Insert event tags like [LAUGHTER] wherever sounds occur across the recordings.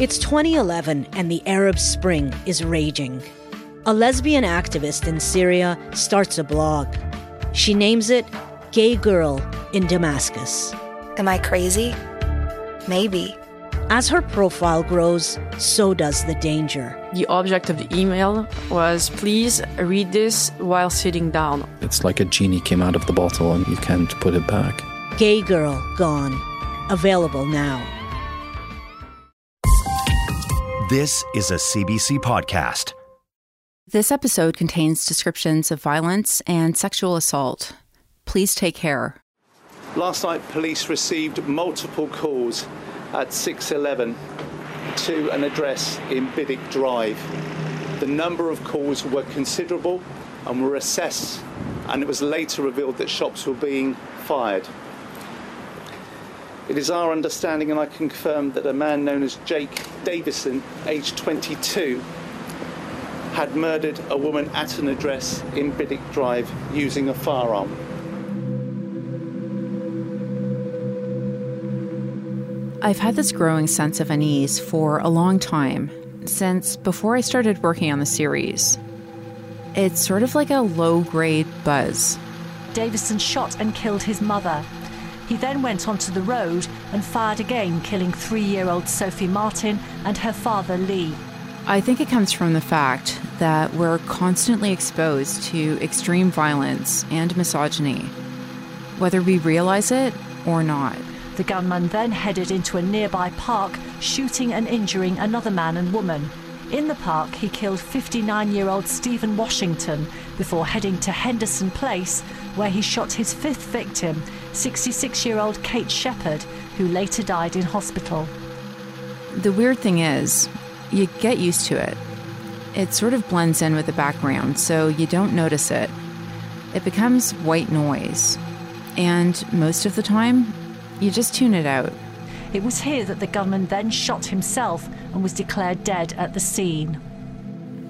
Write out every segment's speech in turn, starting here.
It's 2011 and the Arab Spring is raging. A lesbian activist in Syria starts a blog. She names it Gay Girl in Damascus. Am I crazy? Maybe. As her profile grows, so does the danger. The object of the email was please read this while sitting down. It's like a genie came out of the bottle and you can't put it back. Gay Girl Gone. Available now. This is a CBC podcast. This episode contains descriptions of violence and sexual assault. Please take care. Last night, police received multiple calls at 6:11 to an address in Biddick Drive. The number of calls were considerable and were assessed, and it was later revealed that shots were being fired. It is our understanding, and I can confirm, that a man known as Jake Davison, aged 22, had murdered a woman at an address in Biddick Drive using a firearm. I've had this growing sense of unease for a long time, since before I started working on the series. It's sort of like a low grade buzz. Davison shot and killed his mother. He then went onto the road and fired again, killing three year old Sophie Martin and her father Lee. I think it comes from the fact that we're constantly exposed to extreme violence and misogyny, whether we realize it or not. The gunman then headed into a nearby park, shooting and injuring another man and woman. In the park, he killed 59 year old Stephen Washington before heading to Henderson Place, where he shot his fifth victim, 66 year old Kate Shepherd, who later died in hospital. The weird thing is, you get used to it. It sort of blends in with the background, so you don't notice it. It becomes white noise. And most of the time, you just tune it out. It was here that the gunman then shot himself and was declared dead at the scene.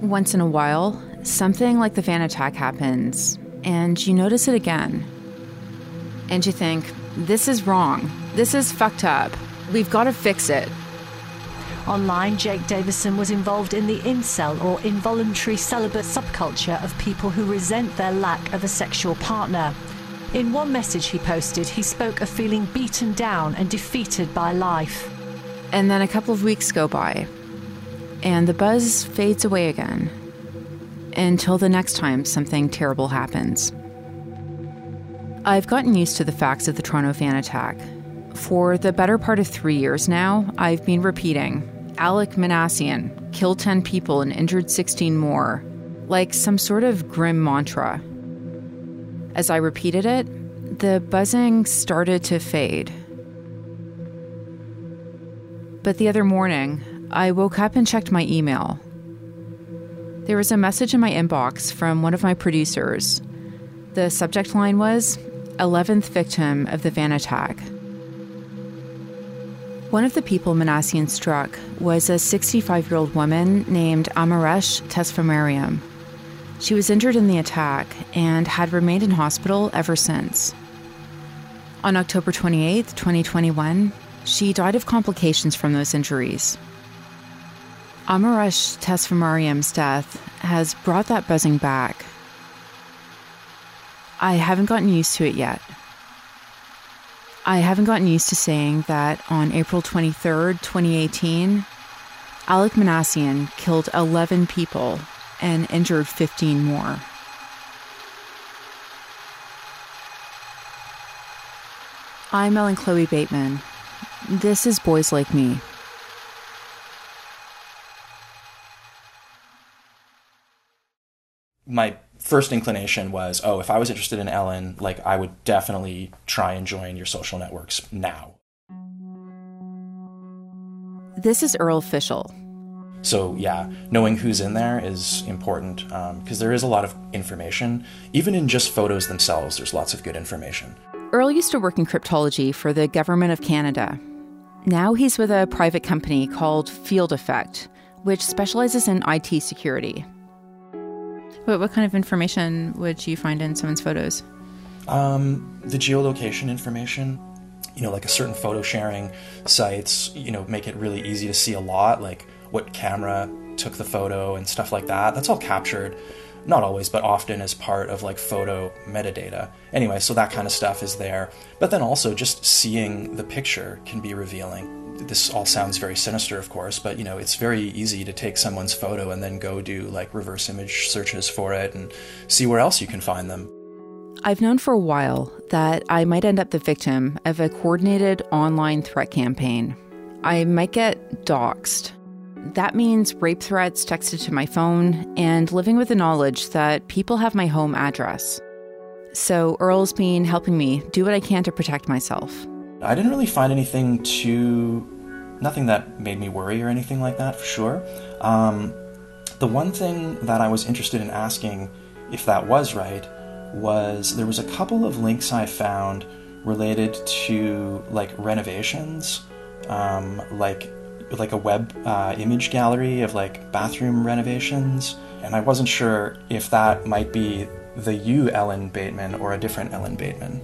Once in a while, something like the van attack happens, and you notice it again. And you think, this is wrong. This is fucked up. We've got to fix it. Online, Jake Davison was involved in the incel or involuntary celibate subculture of people who resent their lack of a sexual partner. In one message he posted, he spoke of feeling beaten down and defeated by life. And then a couple of weeks go by, and the buzz fades away again until the next time something terrible happens. I've gotten used to the facts of the Toronto van attack. For the better part of three years now, I've been repeating Alec Minassian killed 10 people and injured 16 more, like some sort of grim mantra. As I repeated it, the buzzing started to fade. But the other morning, I woke up and checked my email. There was a message in my inbox from one of my producers. The subject line was 11th victim of the van attack. One of the people Minassian struck was a 65 year old woman named Amaresh Tesfamariam. She was injured in the attack and had remained in hospital ever since. On October 28, 2021, she died of complications from those injuries. Amaresh Tesfamariam's death has brought that buzzing back. I haven't gotten used to it yet. I haven't gotten used to saying that on April 23rd, 2018, Alec Minassian killed 11 people and injured 15 more. I'm Ellen Chloe Bateman. This is Boys Like Me. My first inclination was, oh, if I was interested in Ellen, like I would definitely try and join your social networks now. This is Earl Fischel. So, yeah, knowing who's in there is important because um, there is a lot of information. Even in just photos themselves, there's lots of good information. Earl used to work in cryptology for the Government of Canada. Now he's with a private company called Field Effect, which specializes in IT security. What, what kind of information would you find in someone's photos? Um, the geolocation information. you know, like a certain photo sharing sites, you know, make it really easy to see a lot, like what camera took the photo and stuff like that. That's all captured not always, but often as part of like photo metadata. Anyway, so that kind of stuff is there. But then also just seeing the picture can be revealing. This all sounds very sinister, of course, but you know, it's very easy to take someone's photo and then go do like reverse image searches for it and see where else you can find them. I've known for a while that I might end up the victim of a coordinated online threat campaign. I might get doxxed that means rape threats texted to my phone and living with the knowledge that people have my home address. So Earl's been helping me do what I can to protect myself. I didn't really find anything too. Nothing that made me worry or anything like that, for sure. Um, the one thing that I was interested in asking, if that was right, was there was a couple of links I found related to like renovations, um, like like a web uh, image gallery of like bathroom renovations, and I wasn't sure if that might be the you Ellen Bateman or a different Ellen Bateman.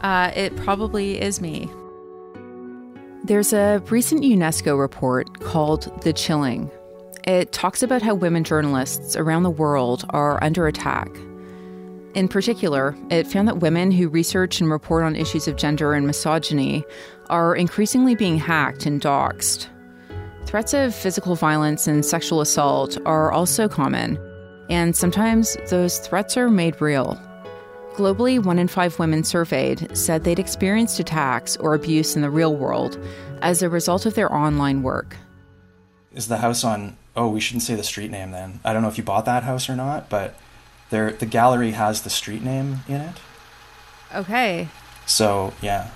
Uh, it probably is me. There's a recent UNESCO report called The Chilling. It talks about how women journalists around the world are under attack. In particular, it found that women who research and report on issues of gender and misogyny are increasingly being hacked and doxxed. Threats of physical violence and sexual assault are also common, and sometimes those threats are made real. Globally, one in five women surveyed said they'd experienced attacks or abuse in the real world as a result of their online work. Is the house on? Oh, we shouldn't say the street name then. I don't know if you bought that house or not, but there the gallery has the street name in it. Okay. So yeah,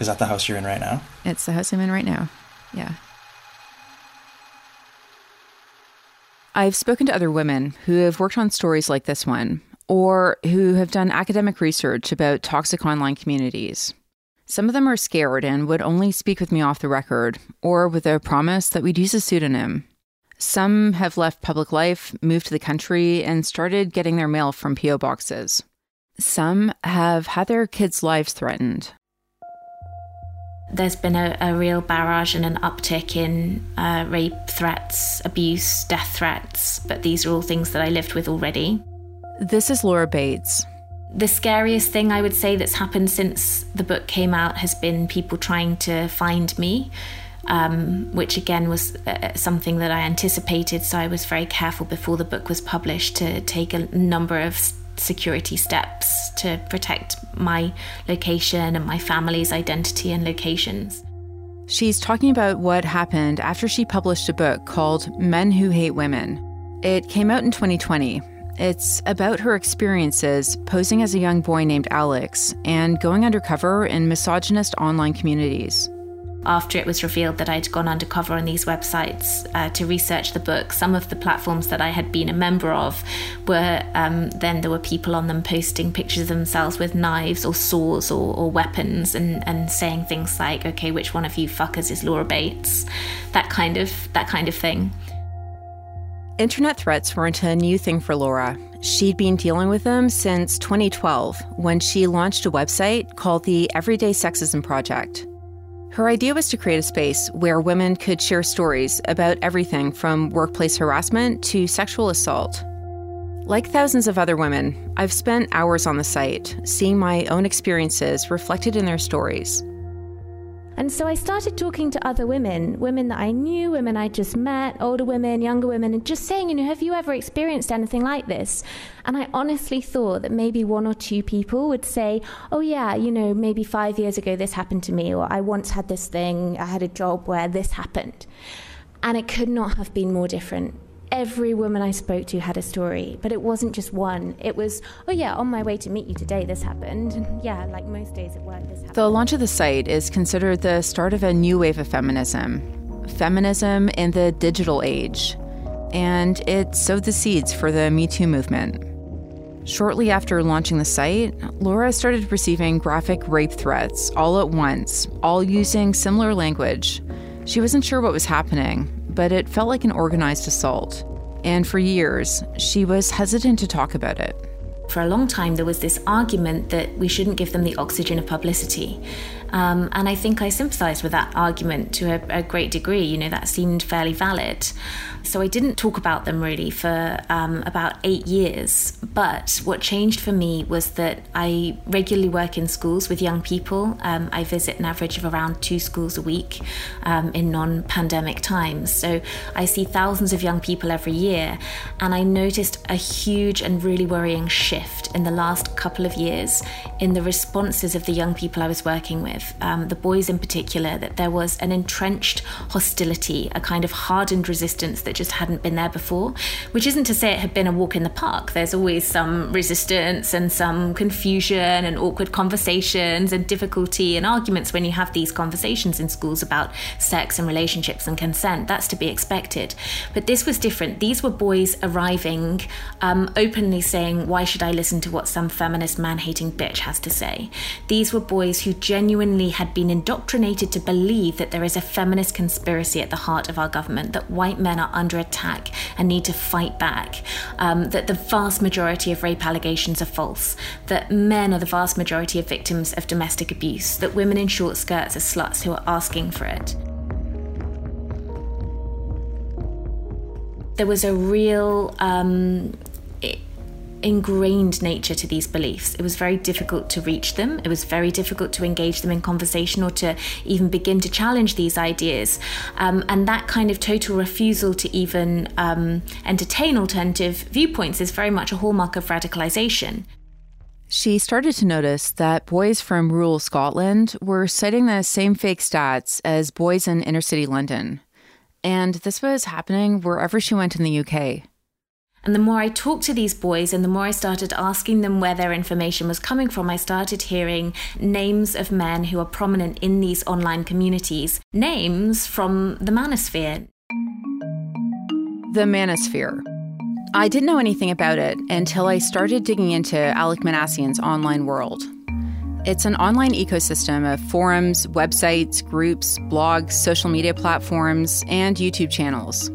is that the house you're in right now? It's the house I'm in right now. Yeah. I've spoken to other women who have worked on stories like this one, or who have done academic research about toxic online communities. Some of them are scared and would only speak with me off the record, or with a promise that we'd use a pseudonym. Some have left public life, moved to the country, and started getting their mail from P.O. boxes. Some have had their kids' lives threatened, there's been a, a, real barrage and an uptick in uh, rape threats, abuse, death threats, but these are all things that I lived with already. This is Laura Bates. The scariest thing I would say that's happened since the book came out has been people trying to find me. Um, which again was uh, something that I anticipated, so I was very careful before the book was published to take a number of security steps to protect my location and my family's identity and locations. She's talking about what happened after she published a book called Men Who Hate Women. It came out in 2020. It's about her experiences posing as a young boy named Alex and going undercover in misogynist online communities after it was revealed that I'd gone undercover on these websites uh, to research the book, some of the platforms that I had been a member of were um, then there were people on them posting pictures of themselves with knives or swords or, or, weapons and, and saying things like, okay, which one of you fuckers is Laura Bates? That kind of that kind of thing. Internet threats weren't a new thing for Laura. She'd been dealing with them since 2012 when she launched a website called the Everyday Sexism Project. Her idea was to create a space where women could share stories about everything from workplace harassment to sexual assault. Like thousands of other women, I've spent hours on the site seeing my own experiences reflected in their stories. And so I started talking to other women, women that I knew, women I just met, older women, younger women, and just saying, you know, have you ever experienced anything like this? And I honestly thought that maybe one or two people would say, oh, yeah, you know, maybe five years ago this happened to me, or I once had this thing, I had a job where this happened. And it could not have been more different every woman I spoke to had a story, but it wasn't just one. It was, oh yeah, on my way to meet you today, this happened. And yeah, like most days at work, this happened. The launch of the site is considered the start of a new wave of feminism, feminism in the digital age. And it sowed the seeds for the Me Too movement. Shortly after launching the site, Laura started receiving graphic rape threats all at once, all using similar language. She wasn't sure what was happening, but it felt like an organized assault. And for years, she was hesitant to talk about it. For a long time, there was this argument that we shouldn't give them the oxygen of publicity. Um, and I think I sympathized with that argument to a, a, great degree. You know, that seemed fairly valid. So I didn't talk about them really for um, about eight years. But what changed for me was that I regularly work in schools with young people. Um, I visit an average of around two schools a week um, in non pandemic times. So I see thousands of young people every year. And I noticed a huge and really worrying shift in the last couple of years in the responses of the young people I was working with, um, the boys in particular, that there was an entrenched hostility, a kind of hardened resistance that just hadn't been there before, which isn't to say it had been a walk in the park. There's always some resistance and some confusion and awkward conversations and difficulty and arguments when you have these conversations in schools about sex and relationships and consent. That's to be expected. But this was different. These were boys arriving um, openly saying, Why should I listen to what some feminist man hating bitch has to say? These were boys who genuinely had been indoctrinated to believe that there is a feminist conspiracy at the heart of our government, that white men are under attack and need to fight back, um, that the vast majority of rape allegations are false, that men are the vast majority of victims of domestic abuse, that women in short skirts are sluts who are asking for it. There was a real um, ingrained nature to these beliefs. It was very difficult to reach them. It was very difficult to engage them in conversation or to even begin to challenge these ideas. Um, and that kind of total refusal to even um, entertain alternative viewpoints is very much a hallmark of radicalization. She started to notice that boys from rural Scotland were citing the same fake stats as boys in inner city London. And this was happening wherever she went in the UK. And the more I talked to these boys and the more I started asking them where their information was coming from, I started hearing names of men who are prominent in these online communities, names from the manosphere. The manosphere. I didn't know anything about it until I started digging into Alec Minassian's online world. It's an online ecosystem of forums, websites, groups, blogs, social media platforms, and YouTube channels.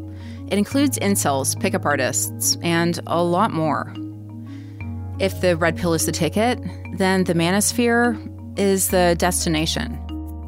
It includes incels, pickup artists, and a lot more. If the red pill is the ticket, then the manosphere is the destination.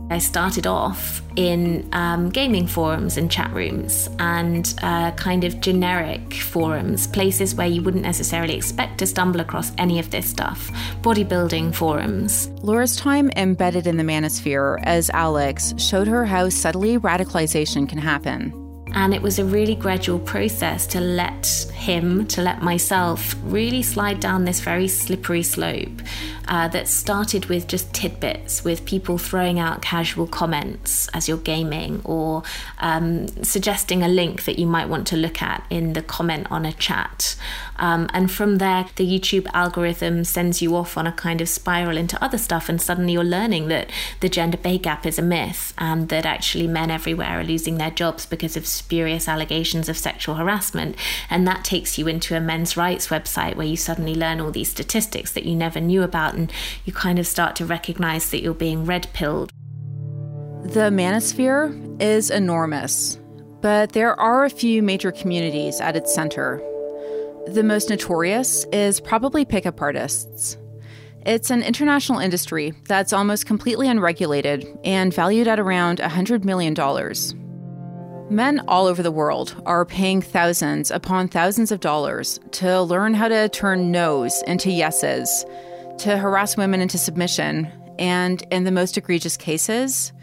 I started off in um, gaming forums and chat rooms and uh, kind of generic forums, places where you wouldn't necessarily expect to stumble across any of this stuff. Bodybuilding forums. Laura's time embedded in the manosphere as Alex showed her how subtly radicalization can happen. And it was a really gradual process to let him, to let myself really slide down this very slippery slope uh, that started with just tidbits, with people throwing out casual comments as you're gaming or um, suggesting a link that you might want to look at in the comment on a chat. Um, and from there, the YouTube algorithm sends you off on a kind of spiral into other stuff, and suddenly you're learning that the gender pay gap is a myth and that actually men everywhere are losing their jobs because of spurious allegations of sexual harassment. And that takes you into a men's rights website where you suddenly learn all these statistics that you never knew about, and you kind of start to recognize that you're being red pilled. The manosphere is enormous, but there are a few major communities at its center the most notorious is probably pickup artists. It's an international industry that's almost completely unregulated and valued at around $100 million. Men all over the world are paying thousands upon thousands of dollars to learn how to turn no's into yeses, to harass women into submission, and in the most egregious cases,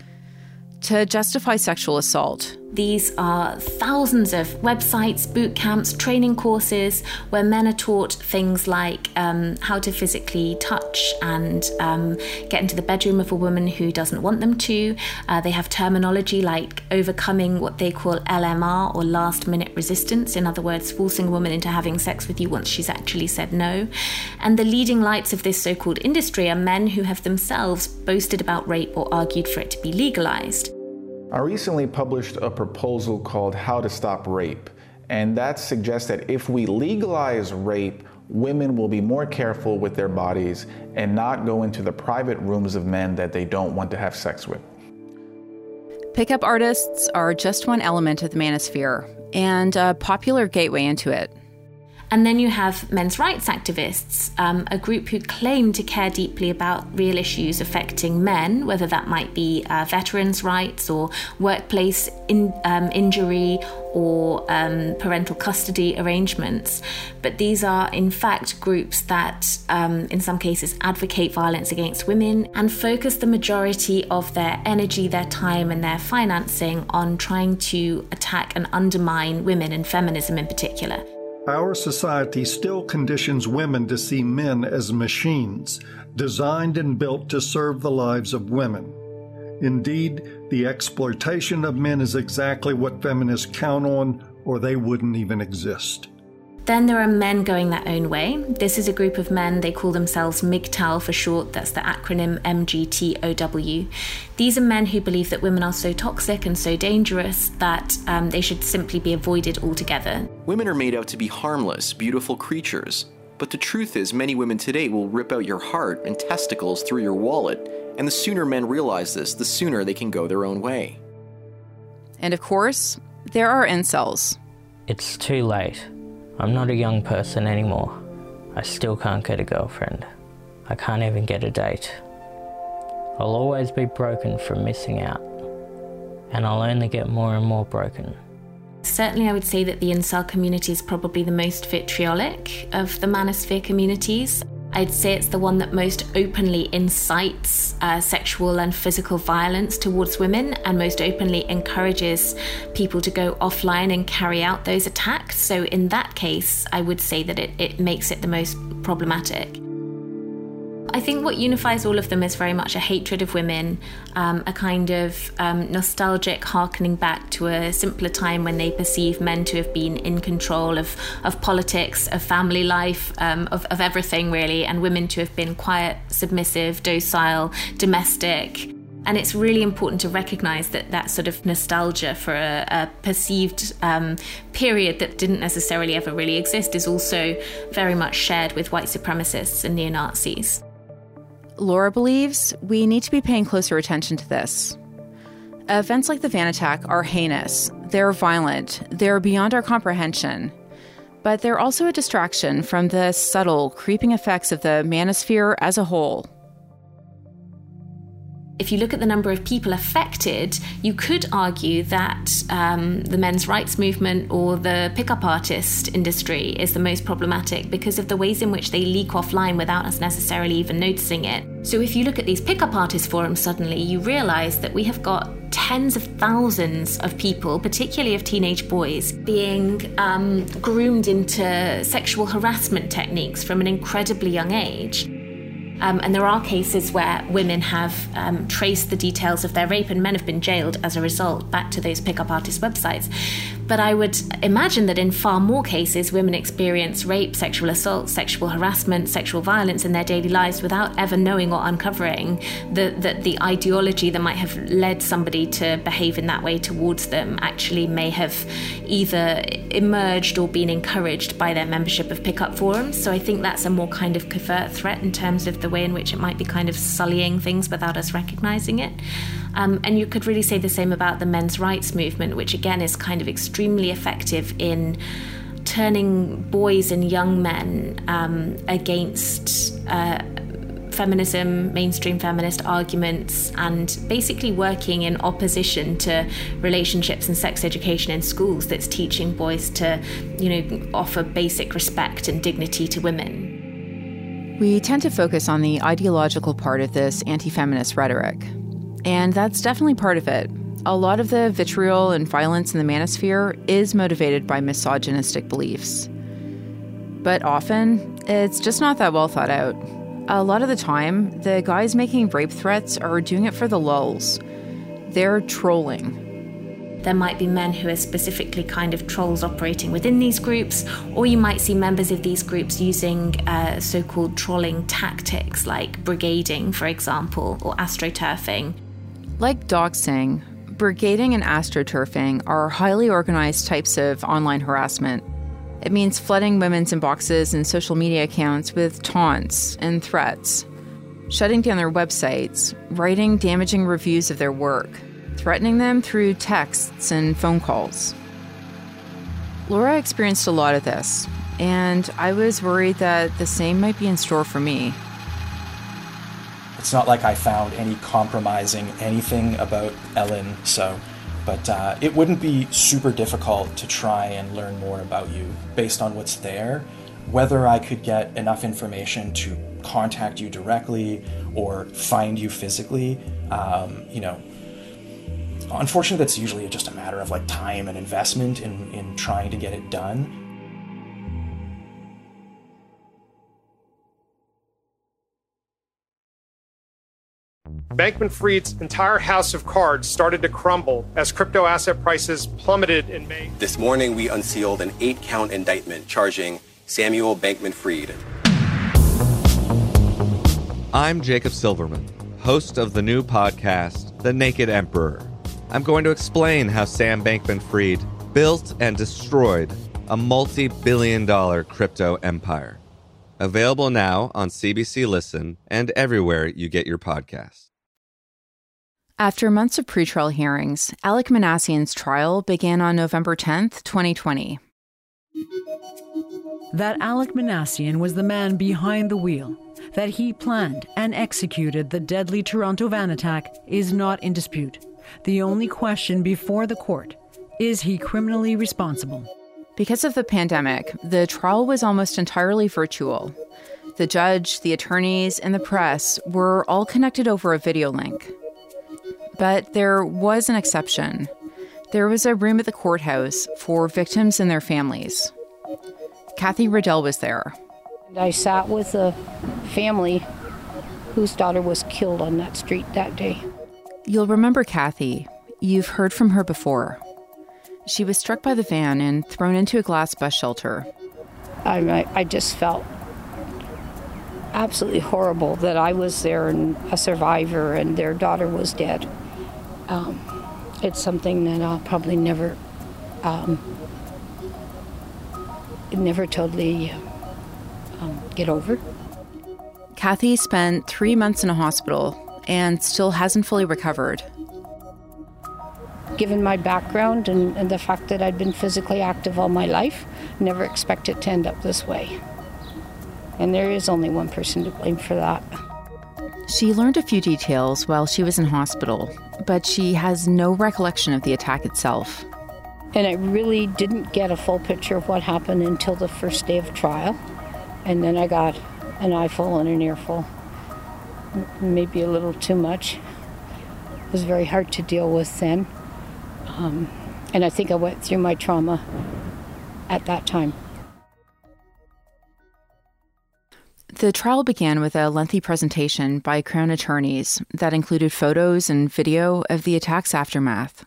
to justify sexual assault. These are thousands of websites, boot camps, training courses where men are taught things like um, how to physically touch and um, get into the bedroom of a woman who doesn't want them to. Uh, they have terminology like overcoming what they call LMR or last minute resistance, in other words, forcing a woman into having sex with you once she's actually said no. And the leading lights of this so called industry are men who have themselves boasted about rape or argued for it to be legalized. I recently published a proposal called How to Stop Rape, and that suggests that if we legalize rape, women will be more careful with their bodies and not go into the private rooms of men that they don't want to have sex with. Pickup artists are just one element of the manosphere and a popular gateway into it. And then you have men's rights activists, um, a group who claim to care deeply about real issues affecting men, whether that might be uh, veterans' rights or workplace in, um, injury or um, parental custody arrangements. But these are, in fact, groups that, um, in some cases, advocate violence against women and focus the majority of their energy, their time, and their financing on trying to attack and undermine women and feminism in particular. Our society still conditions women to see men as machines, designed and built to serve the lives of women. Indeed, the exploitation of men is exactly what feminists count on, or they wouldn't even exist. Then there are men going their own way. This is a group of men, they call themselves MGTOW for short, that's the acronym MGTOW. These are men who believe that women are so toxic and so dangerous that um, they should simply be avoided altogether. Women are made out to be harmless, beautiful creatures. But the truth is, many women today will rip out your heart and testicles through your wallet and the sooner men realize this, the sooner they can go their own way. And of course, there are incels. It's too late. I'm not a young person anymore. I still can't get a girlfriend. I can't even get a date. I'll always be broken from missing out. And I'll only get more and more broken. Certainly, I would say that the incel community is probably the most vitriolic of the manosphere communities. I'd say it's the one that most openly incites uh, sexual and physical violence towards women and most openly encourages people to go offline and carry out those attacks. So, in that case, I would say that it, it makes it the most problematic. I think what unifies all of them is very much a hatred of women, um, a kind of um, nostalgic harkening back to a simpler time when they perceive men to have been in control of, of politics, of family life, um, of, of everything really, and women to have been quiet, submissive, docile, domestic. And it's really important to recognize that that sort of nostalgia for a, a perceived um, period that didn't necessarily ever really exist is also very much shared with white supremacists and neo Nazis. Laura believes we need to be paying closer attention to this. Events like the van attack are heinous, they're violent, they're beyond our comprehension. But they're also a distraction from the subtle, creeping effects of the manosphere as a whole. If you look at the number of people affected, you could argue that um, the men's rights movement or the pickup artist industry is the most problematic because of the ways in which they leak offline without us necessarily even noticing it. So, if you look at these pickup artist forums, suddenly you realize that we have got tens of thousands of people, particularly of teenage boys, being um, groomed into sexual harassment techniques from an incredibly young age. Um, and there are cases where women have um, traced the details of their rape and men have been jailed as a result back to those pickup artist websites. But I would imagine that in far more cases, women experience rape, sexual assault, sexual harassment, sexual violence in their daily lives without ever knowing or uncovering that the, the ideology that might have led somebody to behave in that way towards them actually may have either emerged or been encouraged by their membership of pickup forums. So I think that's a more kind of covert threat in terms of the way in which it might be kind of sullying things without us recognizing it. Um, and you could really say the same about the men's rights movement, which again is kind of extremely effective in turning boys and young men um, against. Uh, feminism, mainstream feminist arguments, and basically working in opposition to relationships and sex education in schools that's teaching boys to, you know, offer basic respect and dignity to women. We tend to focus on the ideological part of this anti feminist rhetoric. And that's definitely part of it. A lot of the vitriol and violence in the manosphere is motivated by misogynistic beliefs. But often, it's just not that well thought out. A lot of the time, the guys making rape threats are doing it for the lulz. They're trolling. There might be men who are specifically kind of trolls operating within these groups, or you might see members of these groups using uh, so called trolling tactics like brigading, for example, or astroturfing. Like doxing, brigading and astroturfing are highly organized types of online harassment. It means flooding women's inboxes and social media accounts with taunts and threats, shutting down their websites, writing damaging reviews of their work, threatening them through texts and phone calls. Laura experienced a lot of this. and I was worried that the same might be in store for me. It's not like I found any compromising anything about Ellen, so, but uh, it wouldn't be super difficult to try and learn more about you based on what's there. Whether I could get enough information to contact you directly or find you physically, um, you know, unfortunately, that's usually just a matter of like time and investment in, in trying to get it done. Bankman Fried's entire house of cards started to crumble as crypto asset prices plummeted in May. This morning, we unsealed an eight count indictment charging Samuel Bankman Fried. I'm Jacob Silverman, host of the new podcast, The Naked Emperor. I'm going to explain how Sam Bankman Fried built and destroyed a multi billion dollar crypto empire. Available now on CBC Listen and everywhere you get your podcasts. After months of pretrial hearings, Alec Minassian's trial began on November 10th, 2020. That Alec Minassian was the man behind the wheel, that he planned and executed the deadly Toronto van attack is not in dispute. The only question before the court is he criminally responsible? Because of the pandemic, the trial was almost entirely virtual. The judge, the attorneys, and the press were all connected over a video link. But there was an exception. There was a room at the courthouse for victims and their families. Kathy Riddell was there. I sat with a family whose daughter was killed on that street that day. You'll remember Kathy. You've heard from her before. She was struck by the van and thrown into a glass bus shelter. I, I just felt absolutely horrible that I was there and a survivor and their daughter was dead um, it's something that I'll probably never, um, never totally um, get over. Kathy spent three months in a hospital and still hasn't fully recovered. Given my background and, and the fact that I'd been physically active all my life, never expect it to end up this way. And there is only one person to blame for that. She learned a few details while she was in hospital, but she has no recollection of the attack itself. And I really didn't get a full picture of what happened until the first day of trial. And then I got an eyeful and an earful. Maybe a little too much. It was very hard to deal with then. Um, and I think I went through my trauma at that time. The trial began with a lengthy presentation by Crown attorneys that included photos and video of the attack's aftermath.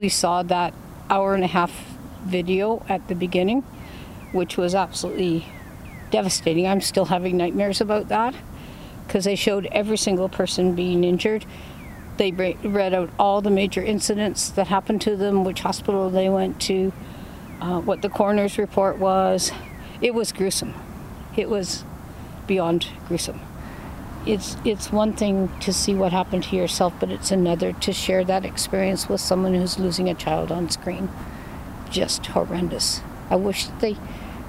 We saw that hour and a half video at the beginning, which was absolutely devastating. I'm still having nightmares about that because they showed every single person being injured. They read out all the major incidents that happened to them, which hospital they went to, uh, what the coroner's report was. It was gruesome. It was beyond gruesome. It's it's one thing to see what happened to yourself, but it's another to share that experience with someone who's losing a child on screen. Just horrendous. I wish they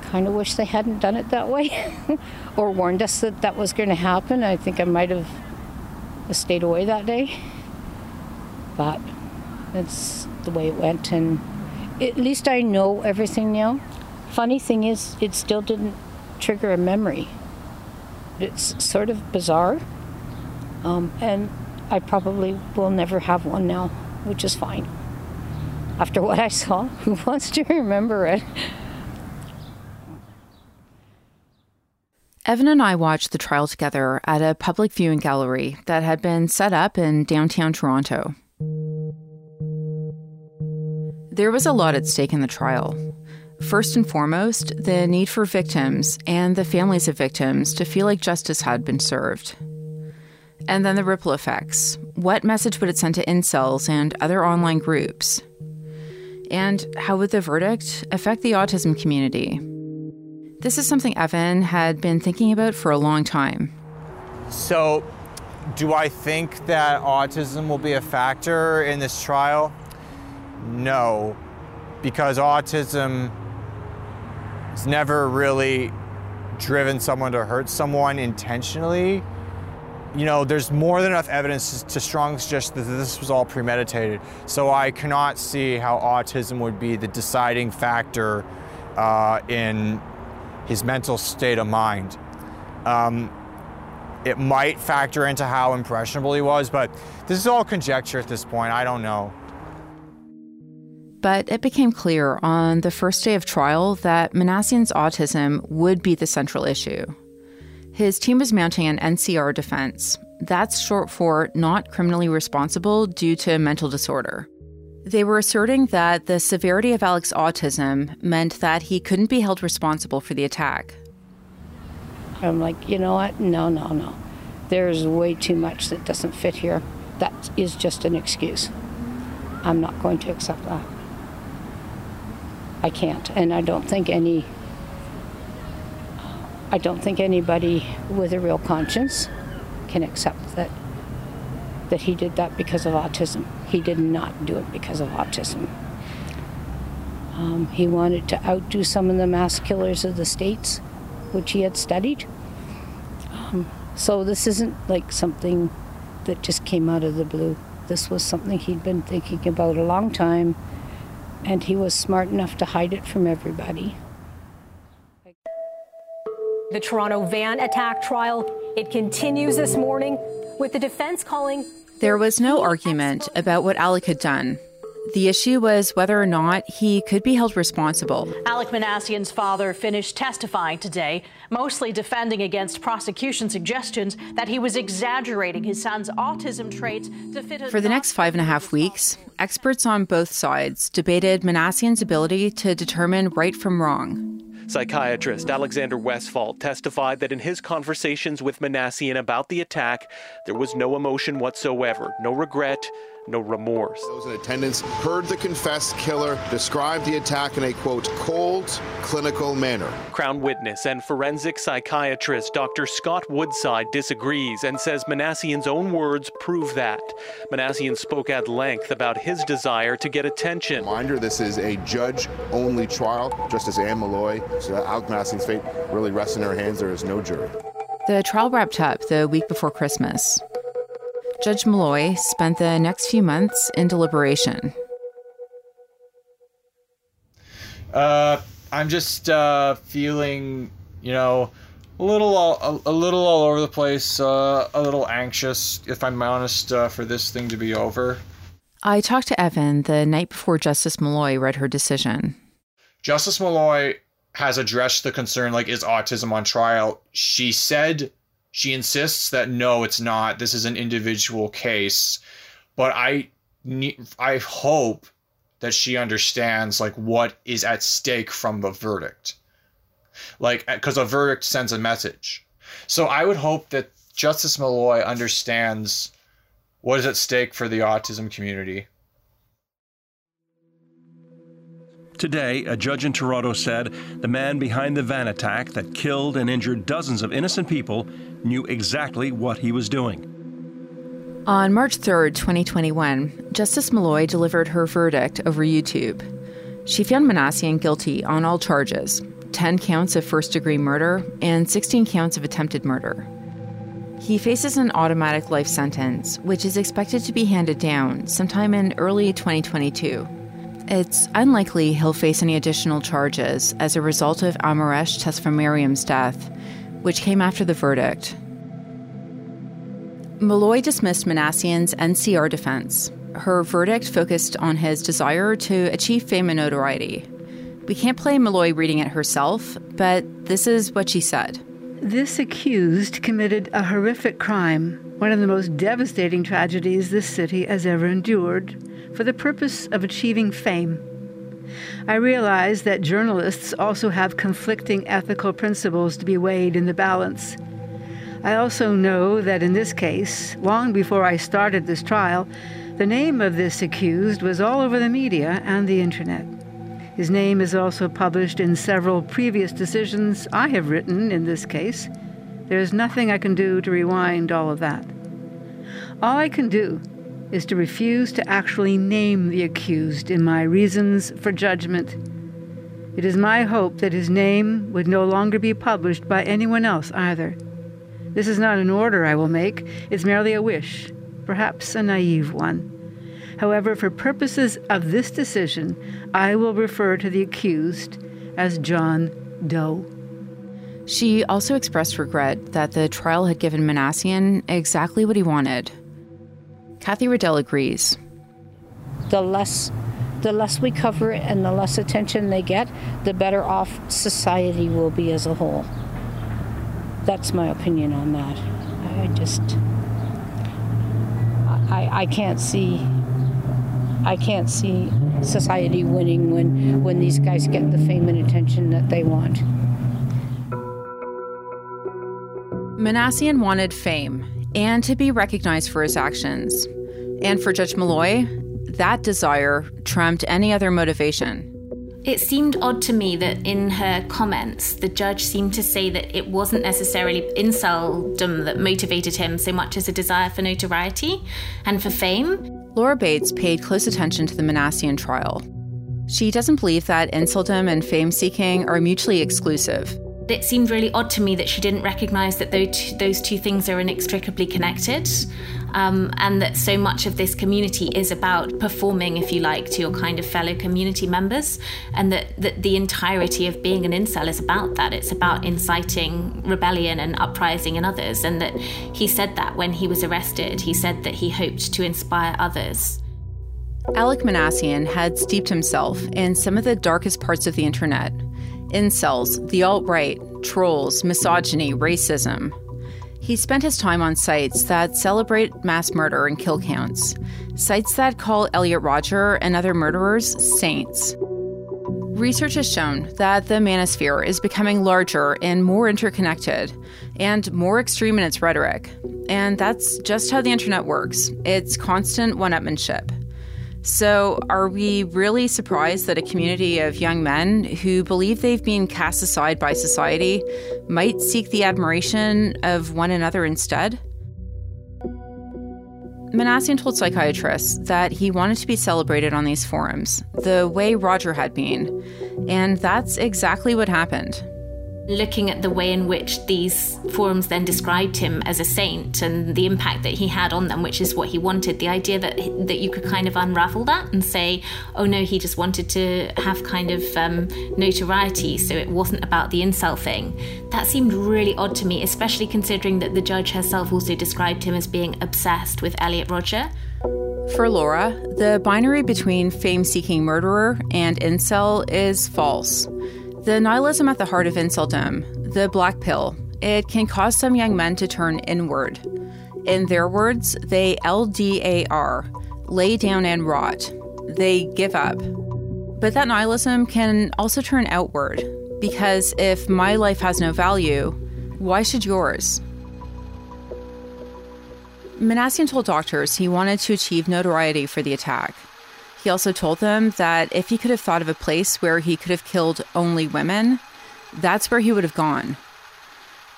kind of wish they hadn't done it that way [LAUGHS] or warned us that that was going to happen. I think I might have stayed away that day. But that's the way it went and at least I know everything now. Funny thing is, it still didn't trigger a memory. It's sort of bizarre. Um, and I probably will never have one now, which is fine. After what I saw, [LAUGHS] who wants to remember it? Evan and I watched the trial together at a public viewing gallery that had been set up in downtown Toronto. There was a lot at stake in the trial. First and foremost, the need for victims and the families of victims to feel like justice had been served. And then the ripple effects. What message would it send to incels and other online groups? And how would the verdict affect the autism community? This is something Evan had been thinking about for a long time. So, do I think that autism will be a factor in this trial? No, because autism It's never really driven someone to hurt someone intentionally. You know, there's more than enough evidence to strongly suggest that this was all premeditated. So I cannot see how autism would be the deciding factor uh, in his mental state of mind. Um, it might factor into how impressionable he was, but this is all conjecture at this point. I don't know. But it became clear on the first day of trial that Minassian's autism would be the central issue. His team was mounting an NCR defense. That's short for not criminally responsible due to mental disorder. They were asserting that the severity of Alex's autism meant that he couldn't be held responsible for the attack. I'm like, you know what? No, no, no. There's way too much that doesn't fit here. That is just an excuse. I'm not going to accept that. I can't, and I don't think any. I don't think anybody with a real conscience can accept that that he did that because of autism. He did not do it because of autism. Um, he wanted to outdo some of the mass killers of the states, which he had studied. Um, so this isn't like something that just came out of the blue. This was something he'd been thinking about a long time and he was smart enough to hide it from everybody. The Toronto van attack trial, it continues this morning with the defense calling. There was no argument about what Alec had done. The issue was whether or not he could be held responsible. Alec Minassian's father finished testifying today, mostly defending against prosecution suggestions that he was exaggerating his son's autism traits to fit For the next five and a half weeks, experts on both sides debated Minassian's ability to determine right from wrong. Psychiatrist Alexander Westphal testified that in his conversations with Minassian about the attack, there was no emotion whatsoever, no regret, no remorse. Those in attendance heard the confessed killer describe the attack in a quote, cold, clinical manner. Crown witness and forensic psychiatrist Dr. Scott Woodside disagrees and says Minassian's own words prove that. Minassian spoke at length about his desire to get attention. Reminder this is a judge only trial. Justice Anne Molloy, so Alec Minassian's fate really rests in her hands. There is no jury. The trial wrapped up the week before Christmas. Judge Molloy spent the next few months in deliberation. Uh, I'm just uh, feeling, you know, a little, a, a, little all over the place, uh, a little anxious, if I'm honest, uh, for this thing to be over. I talked to Evan the night before Justice Molloy read her decision. Justice Molloy has addressed the concern, like, is autism on trial? She said she insists that no, it's not. This is an individual case. But I, I hope that she understands like what is at stake from the verdict. Like, because a verdict sends a message. So I would hope that Justice Molloy understands what is at stake for the autism community. Today, a judge in Toronto said the man behind the van attack that killed and injured dozens of innocent people knew exactly what he was doing. On March 3, 2021, Justice Molloy delivered her verdict over YouTube. She found Minassian guilty on all charges 10 counts of first degree murder and 16 counts of attempted murder. He faces an automatic life sentence, which is expected to be handed down sometime in early 2022. It's unlikely he'll face any additional charges as a result of Amaresh Tesfamariam's death, which came after the verdict. Molloy dismissed Minassian's NCR defense. Her verdict focused on his desire to achieve fame and notoriety. We can't play Molloy reading it herself, but this is what she said. This accused committed a horrific crime, one of the most devastating tragedies this city has ever endured, for the purpose of achieving fame. I realize that journalists also have conflicting ethical principles to be weighed in the balance. I also know that in this case, long before I started this trial, the name of this accused was all over the media and the internet. His name is also published in several previous decisions I have written in this case. There is nothing I can do to rewind all of that. All I can do is to refuse to actually name the accused in my reasons for judgment. It is my hope that his name would no longer be published by anyone else either. This is not an order I will make, it's merely a wish, perhaps a naive one. However, for purposes of this decision, I will refer to the accused as John Doe. She also expressed regret that the trial had given Minassian exactly what he wanted. Kathy Riddell agrees. The less the less we cover it and the less attention they get, the better off society will be as a whole. That's my opinion on that. I just I, I can't see I can't see society winning when when these guys get the fame and attention that they want. Minassian wanted fame and to be recognized for his actions. And for Judge Molloy, that desire trumped any other motivation. It seemed odd to me that in her comments, the judge seemed to say that it wasn't necessarily inceldom that motivated him so much as a desire for notoriety and for fame. Laura Bates paid close attention to the Minassian trial. She doesn't believe that inceldom and fame seeking are mutually exclusive it seemed really odd to me that she didn't recognize that those two things are inextricably connected. Um, and that so much of this community is about performing, if you like, to your kind of fellow community members, and that, that the entirety of being an incel is about that. It's about inciting rebellion and uprising in others, and that he said that when he was arrested. He said that he hoped to inspire others. Alec Minassian had steeped himself in some of the darkest parts of the internet incels, the alt right, trolls, misogyny, racism. He spent his time on sites that celebrate mass murder and kill counts, sites that call Elliot Rodger and other murderers saints. Research has shown that the manosphere is becoming larger and more interconnected and more extreme in its rhetoric. And that's just how the internet works it's constant one upmanship. So, are we really surprised that a community of young men who believe they've been cast aside by society might seek the admiration of one another instead? Minassian told psychiatrists that he wanted to be celebrated on these forums, the way Rodger had been, and that's exactly what happened looking at the way in which these forums then described him as a saint and the impact that he had on them, which is what he wanted. The idea that that you could kind of unravel that and say, oh no, he just wanted to have kind of um, notoriety, so it wasn't about the incel thing. That seemed really odd to me, especially considering that the judge herself also described him as being obsessed with Elliot Rodger. For Laura, the binary between fame seeking murderer and incel is false. The nihilism at the heart of inceldom, um, the black pill, it can cause some young men to turn inward. In their words, they LDAR, lay down and rot. They give up. But that nihilism can also turn outward, because if my life has no value, why should yours? Minassian told doctors he wanted to achieve notoriety for the attack. He also told them that if he could have thought of a place where he could have killed only women, that's where he would have gone.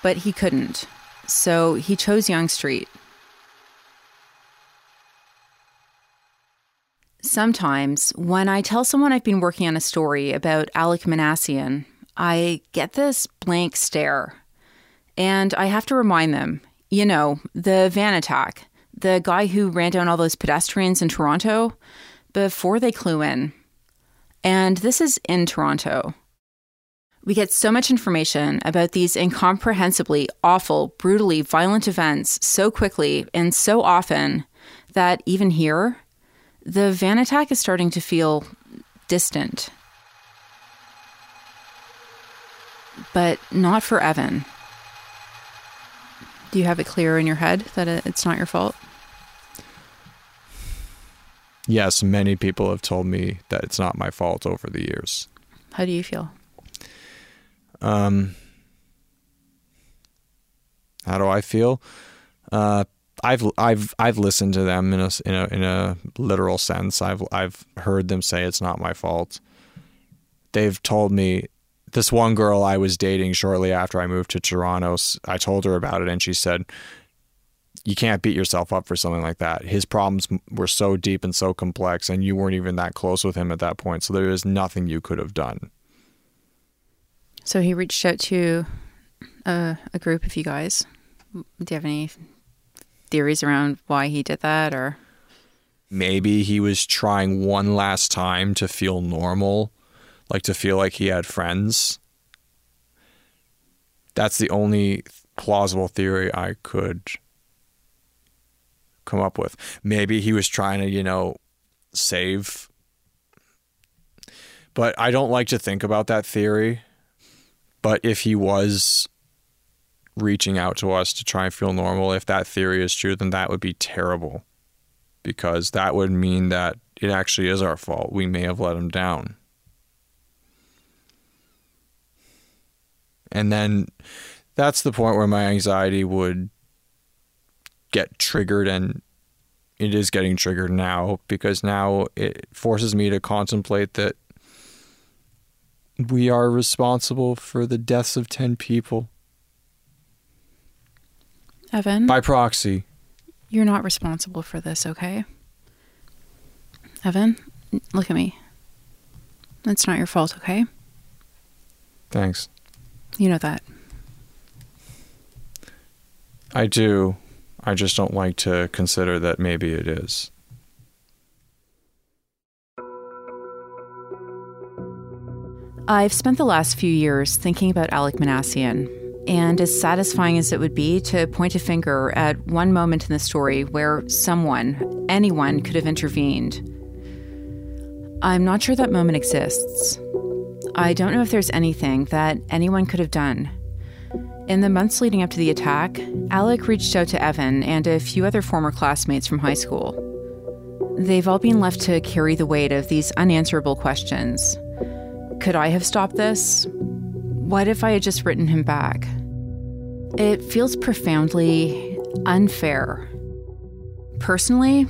But he couldn't. So he chose Yonge Street. Sometimes, when I tell someone I've been working on a story about Alec Minassian, I get this blank stare. And I have to remind them you know, the van attack, the guy who ran down all those pedestrians in Toronto, before they clue in. And this is in Toronto. We get so much information about these incomprehensibly awful, brutally violent events so quickly and so often that even here, the van attack is starting to feel distant. But not for Evan. Do you have it clear in your head that it's not your fault? Yes, many people have told me that it's not my fault over the years. How do you feel? Um, how do I feel? Uh, I've I've I've listened to them in a, in a in a literal sense. I've I've heard them say it's not my fault. They've told me this one girl I was dating shortly after I moved to Toronto. I told her about it, and she said, you can't beat yourself up for something like that. His problems were so deep and so complex, and you weren't even that close with him at that point. So there is nothing you could have done. So he reached out to a, a group of you guys. Do you have any theories around why he did that or? Maybe he was trying one last time to feel normal, like to feel like he had friends. That's the only plausible theory I could come up with. Maybe he was trying to, you know, save. But I don't like to think about that theory. But if he was reaching out to us to try and feel normal, if that theory is true, then that would be terrible. Because that would mean that it actually is our fault. We may have let him down. And then that's the point where my anxiety would get triggered and it is getting triggered now because now it forces me to contemplate that we are responsible for the deaths of 10 people Evan? by proxy. You're not responsible for this, okay? Evan, look at me. It's not your fault, okay? Thanks. You know that. I do. I just don't like to consider that maybe it is. I've spent the last few years thinking about Alec Minassian, and as satisfying as it would be to point a finger at one moment in the story where someone, anyone, could have intervened, I'm not sure that moment exists. I don't know if there's anything that anyone could have done. In the months leading up to the attack, Alec reached out to Evan and a few other former classmates from high school. They've all been left to carry the weight of these unanswerable questions. Could I have stopped this? What if I had just written him back? It feels profoundly unfair. Personally,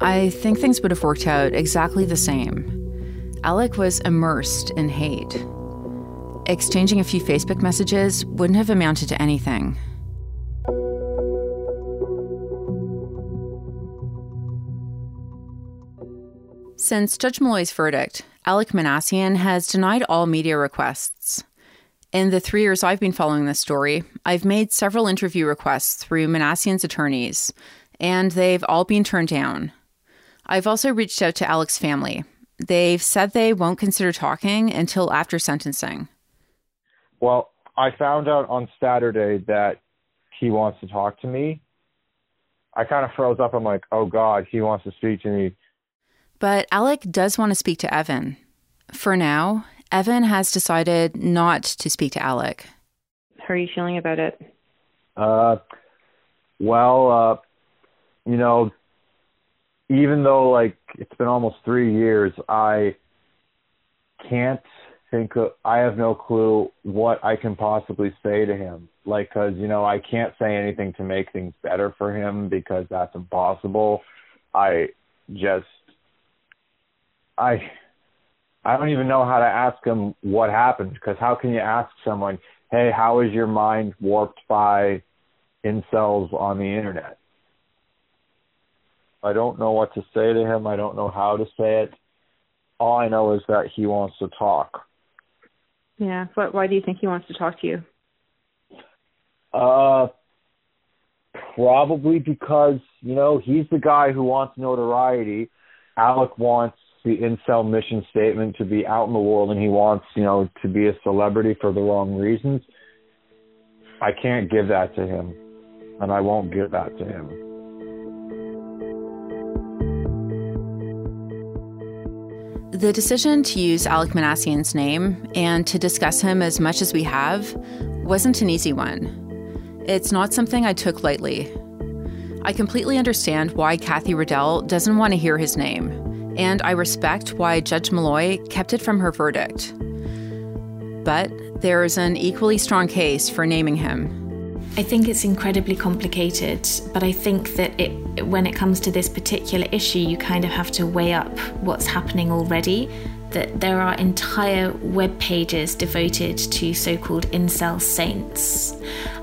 I think things would have worked out exactly the same. Alec was immersed in hate. Exchanging a few Facebook messages wouldn't have amounted to anything. Since Judge Molloy's verdict, Alec Minassian has denied all media requests. In the three years I've been following this story, I've made several interview requests through Minassian's attorneys, and they've all been turned down. I've also reached out to Alec's family. They've said they won't consider talking until after sentencing. Well, I found out on Saturday that he wants to talk to me. I kind of froze up. I'm like, oh God, he wants to speak to me. But Alec does want to speak to Evan. For now, Evan has decided not to speak to Alec. How are you feeling about it? Uh, well, uh, you know, even though like it's been almost three years, I can't think of, I have no clue what I can possibly say to him. Like, cause you know, I can't say anything to make things better for him because that's impossible. I just, I, I don't even know how to ask him what happened because how can you ask someone, hey, how is your mind warped by incels on the internet? I don't know what to say to him. I don't know how to say it. All I know is that he wants to talk. Yeah. But why do you think he wants to talk to you? Uh, probably because you know he's the guy who wants notoriety. Alec wants the incel mission statement to be out in the world, and he wants you know to be a celebrity for the wrong reasons. I can't give that to him, and I won't give that to him. The decision to use Alec Minassian's name and to discuss him as much as we have wasn't an easy one. It's not something I took lightly. I completely understand why Kathy Riddell doesn't want to hear his name, and I respect why Judge Molloy kept it from her verdict. But there is an equally strong case for naming him. I think it's incredibly complicated, but I think that it, when it comes to this particular issue, you kind of have to weigh up what's happening already that there are entire web pages devoted to so called incel saints.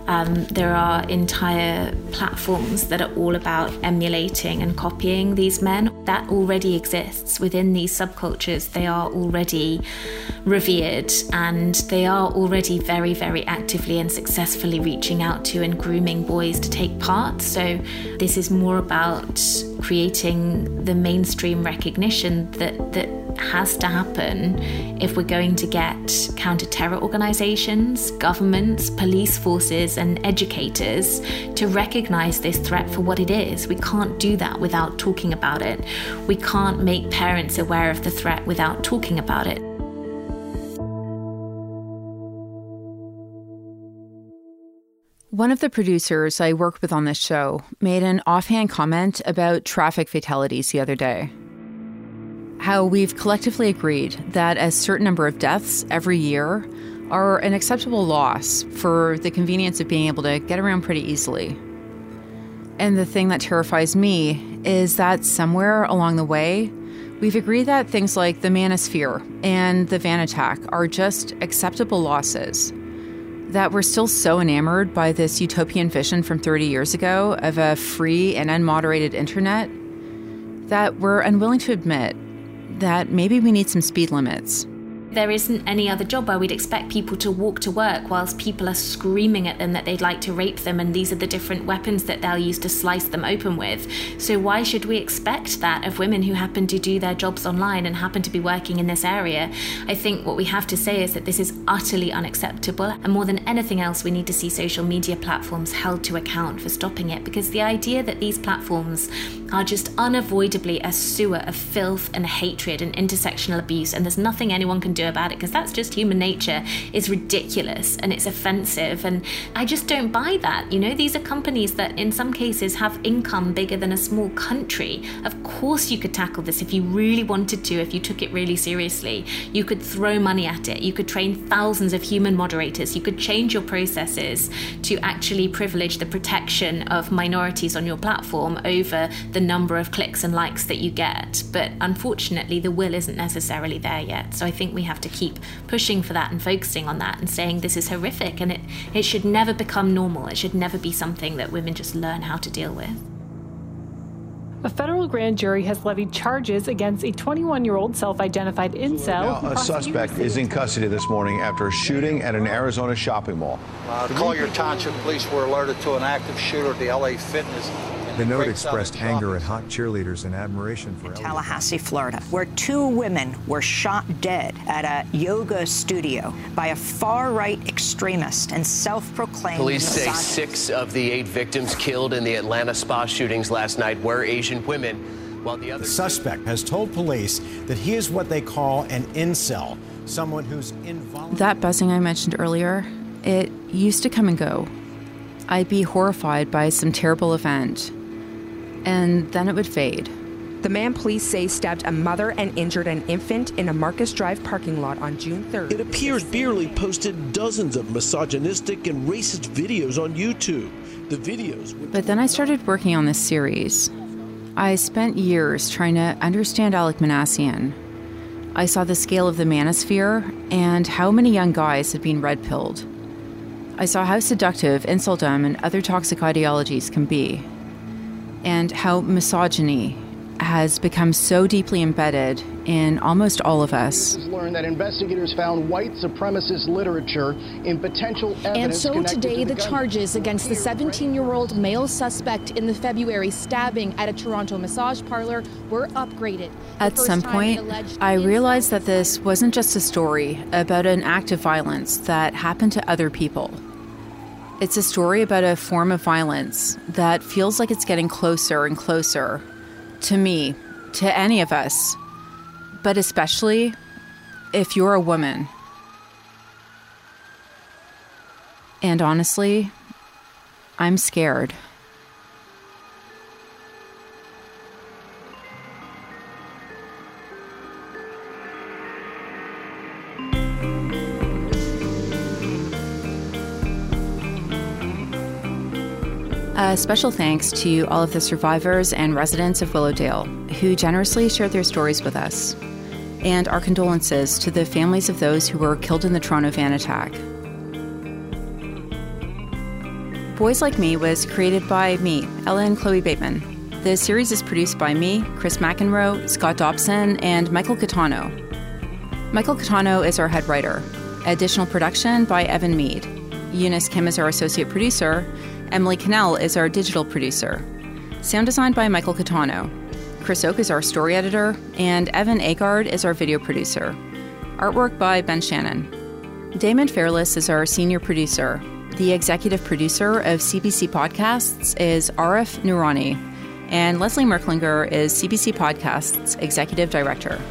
Um, there are entire platforms that are all about emulating and copying these men. That already exists within these subcultures. They are already revered and they are already very, very actively and successfully reaching out to and grooming boys to take part. So, this is more about creating the mainstream recognition that, that has to happen if we're going to get counter terror organizations, governments, police forces, and educators to recognize this threat for what it is. We can't do that without talking about it. We can't make parents aware of the threat without talking about it. One of the producers I worked with on this show made an offhand comment about traffic fatalities the other day how we've collectively agreed that a certain number of deaths every year are an acceptable loss for the convenience of being able to get around pretty easily. And the thing that terrifies me is that somewhere along the way, we've agreed that things like the manosphere and the van attack are just acceptable losses. That we're still so enamored by this utopian vision from 30 years ago of a free and unmoderated internet that we're unwilling to admit that maybe we need some speed limits. There isn't any other job where we'd expect people to walk to work whilst people are screaming at them that they'd like to rape them, and these are the different weapons that they'll use to slice them open with. So, why should we expect that of women who happen to do their jobs online and happen to be working in this area? I think what we have to say is that this is utterly unacceptable, and more than anything else, we need to see social media platforms held to account for stopping it because the idea that these platforms are just unavoidably a sewer of filth and hatred and intersectional abuse, and there's nothing anyone can do about it because that's just human nature, is ridiculous and it's offensive. And I just don't buy that. You know, these are companies that in some cases have income bigger than a small country. Of course, you could tackle this if you really wanted to, if you took it really seriously. You could throw money at it, you could train thousands of human moderators, you could change your processes to actually privilege the protection of minorities on your platform over the number of clicks and likes that you get. But unfortunately, the will isn't necessarily there yet. So I think we have to keep pushing for that and focusing on that and saying this is horrific and it, it should never become normal. It should never be something that women just learn how to deal with. A federal grand jury has levied charges against a 21 year old self identified incel. Now, a suspect is in custody this morning after a shooting at an Arizona shopping mall. Uh, Collier Township police were alerted to an active shooter at the LA Fitness the note expressed anger at hot cheerleaders and admiration for Tallahassee, Florida, where two women were shot dead at a yoga studio by a far-right extremist and self-proclaimed. Police say six of the eight victims killed in the Atlanta spa shootings last night were Asian women, while the other the suspect has told police that he is what they call an incel, someone who's involuntary. That buzzing I mentioned earlier, it used to come and go. I'd be horrified by some terrible event and then it would fade. The man police say stabbed a mother and injured an infant in a Marcus Drive parking lot on June 3rd. It appears Beerley posted dozens of misogynistic and racist videos on YouTube. The videos. But then I started working on this series. I spent years trying to understand Alec Minassian. I saw the scale of the manosphere and how many young guys had been red pilled. I saw how seductive inceldom and other toxic ideologies can be and how misogyny has become so deeply embedded in almost all of us. Learned that investigators found white supremacist literature in potential evidence. And so today, to the, the charges against the 17-year-old male suspect in the February stabbing at a Toronto massage parlor were upgraded. At some point, I realized that this wasn't just a story about an act of violence that happened to other people. It's a story about a form of violence that feels like it's getting closer and closer to me, to any of us, but especially if you're a woman. And honestly, I'm scared. A special thanks to all of the survivors and residents of Willowdale who generously shared their stories with us. and our condolences to the families of those who were killed in the Toronto van attack. Boys Like Me was created by me, Ellen Chloe Bateman. The series is produced by me, Chris McEnroe, Scott Dobson, and Michael Catano. Michael Catano is our head writer. Additional production by Evan Mead. Eunice Kim is our associate producer. Emily Cannell is our digital producer. Sound designed by Michael Catano. Chris Oak is our story editor, and Evan Agard is our video producer. Artwork by Ben Shannon. Damon Fairless is our senior producer. The executive producer of CBC Podcasts is Arif Nurani, and Leslie Merklinger is CBC Podcasts executive director.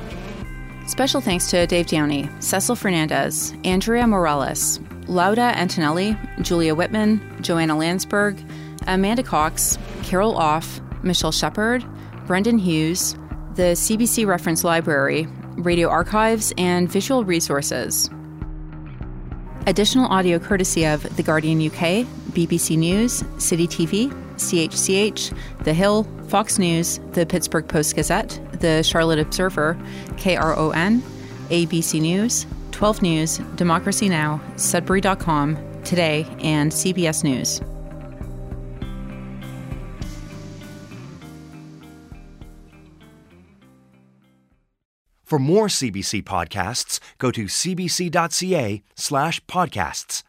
Special thanks to Dave Downey, Cecil Fernandez, Andrea Morales, Lauda Antonelli, Julia Whitman, Joanna Landsberg, Amanda Cox, Carol Off, Michelle Shepard, Brendan Hughes, the CBC Reference Library, Radio Archives, and Visual Resources. Additional audio courtesy of The Guardian UK, BBC News, City TV, CHCH, The Hill, Fox News, the Pittsburgh Post Gazette, the Charlotte Observer, KRON, ABC News, 12 News, Democracy Now!, Sudbury.com, Today, and CBS News. For more CBC podcasts, go to cbc.ca slash podcasts.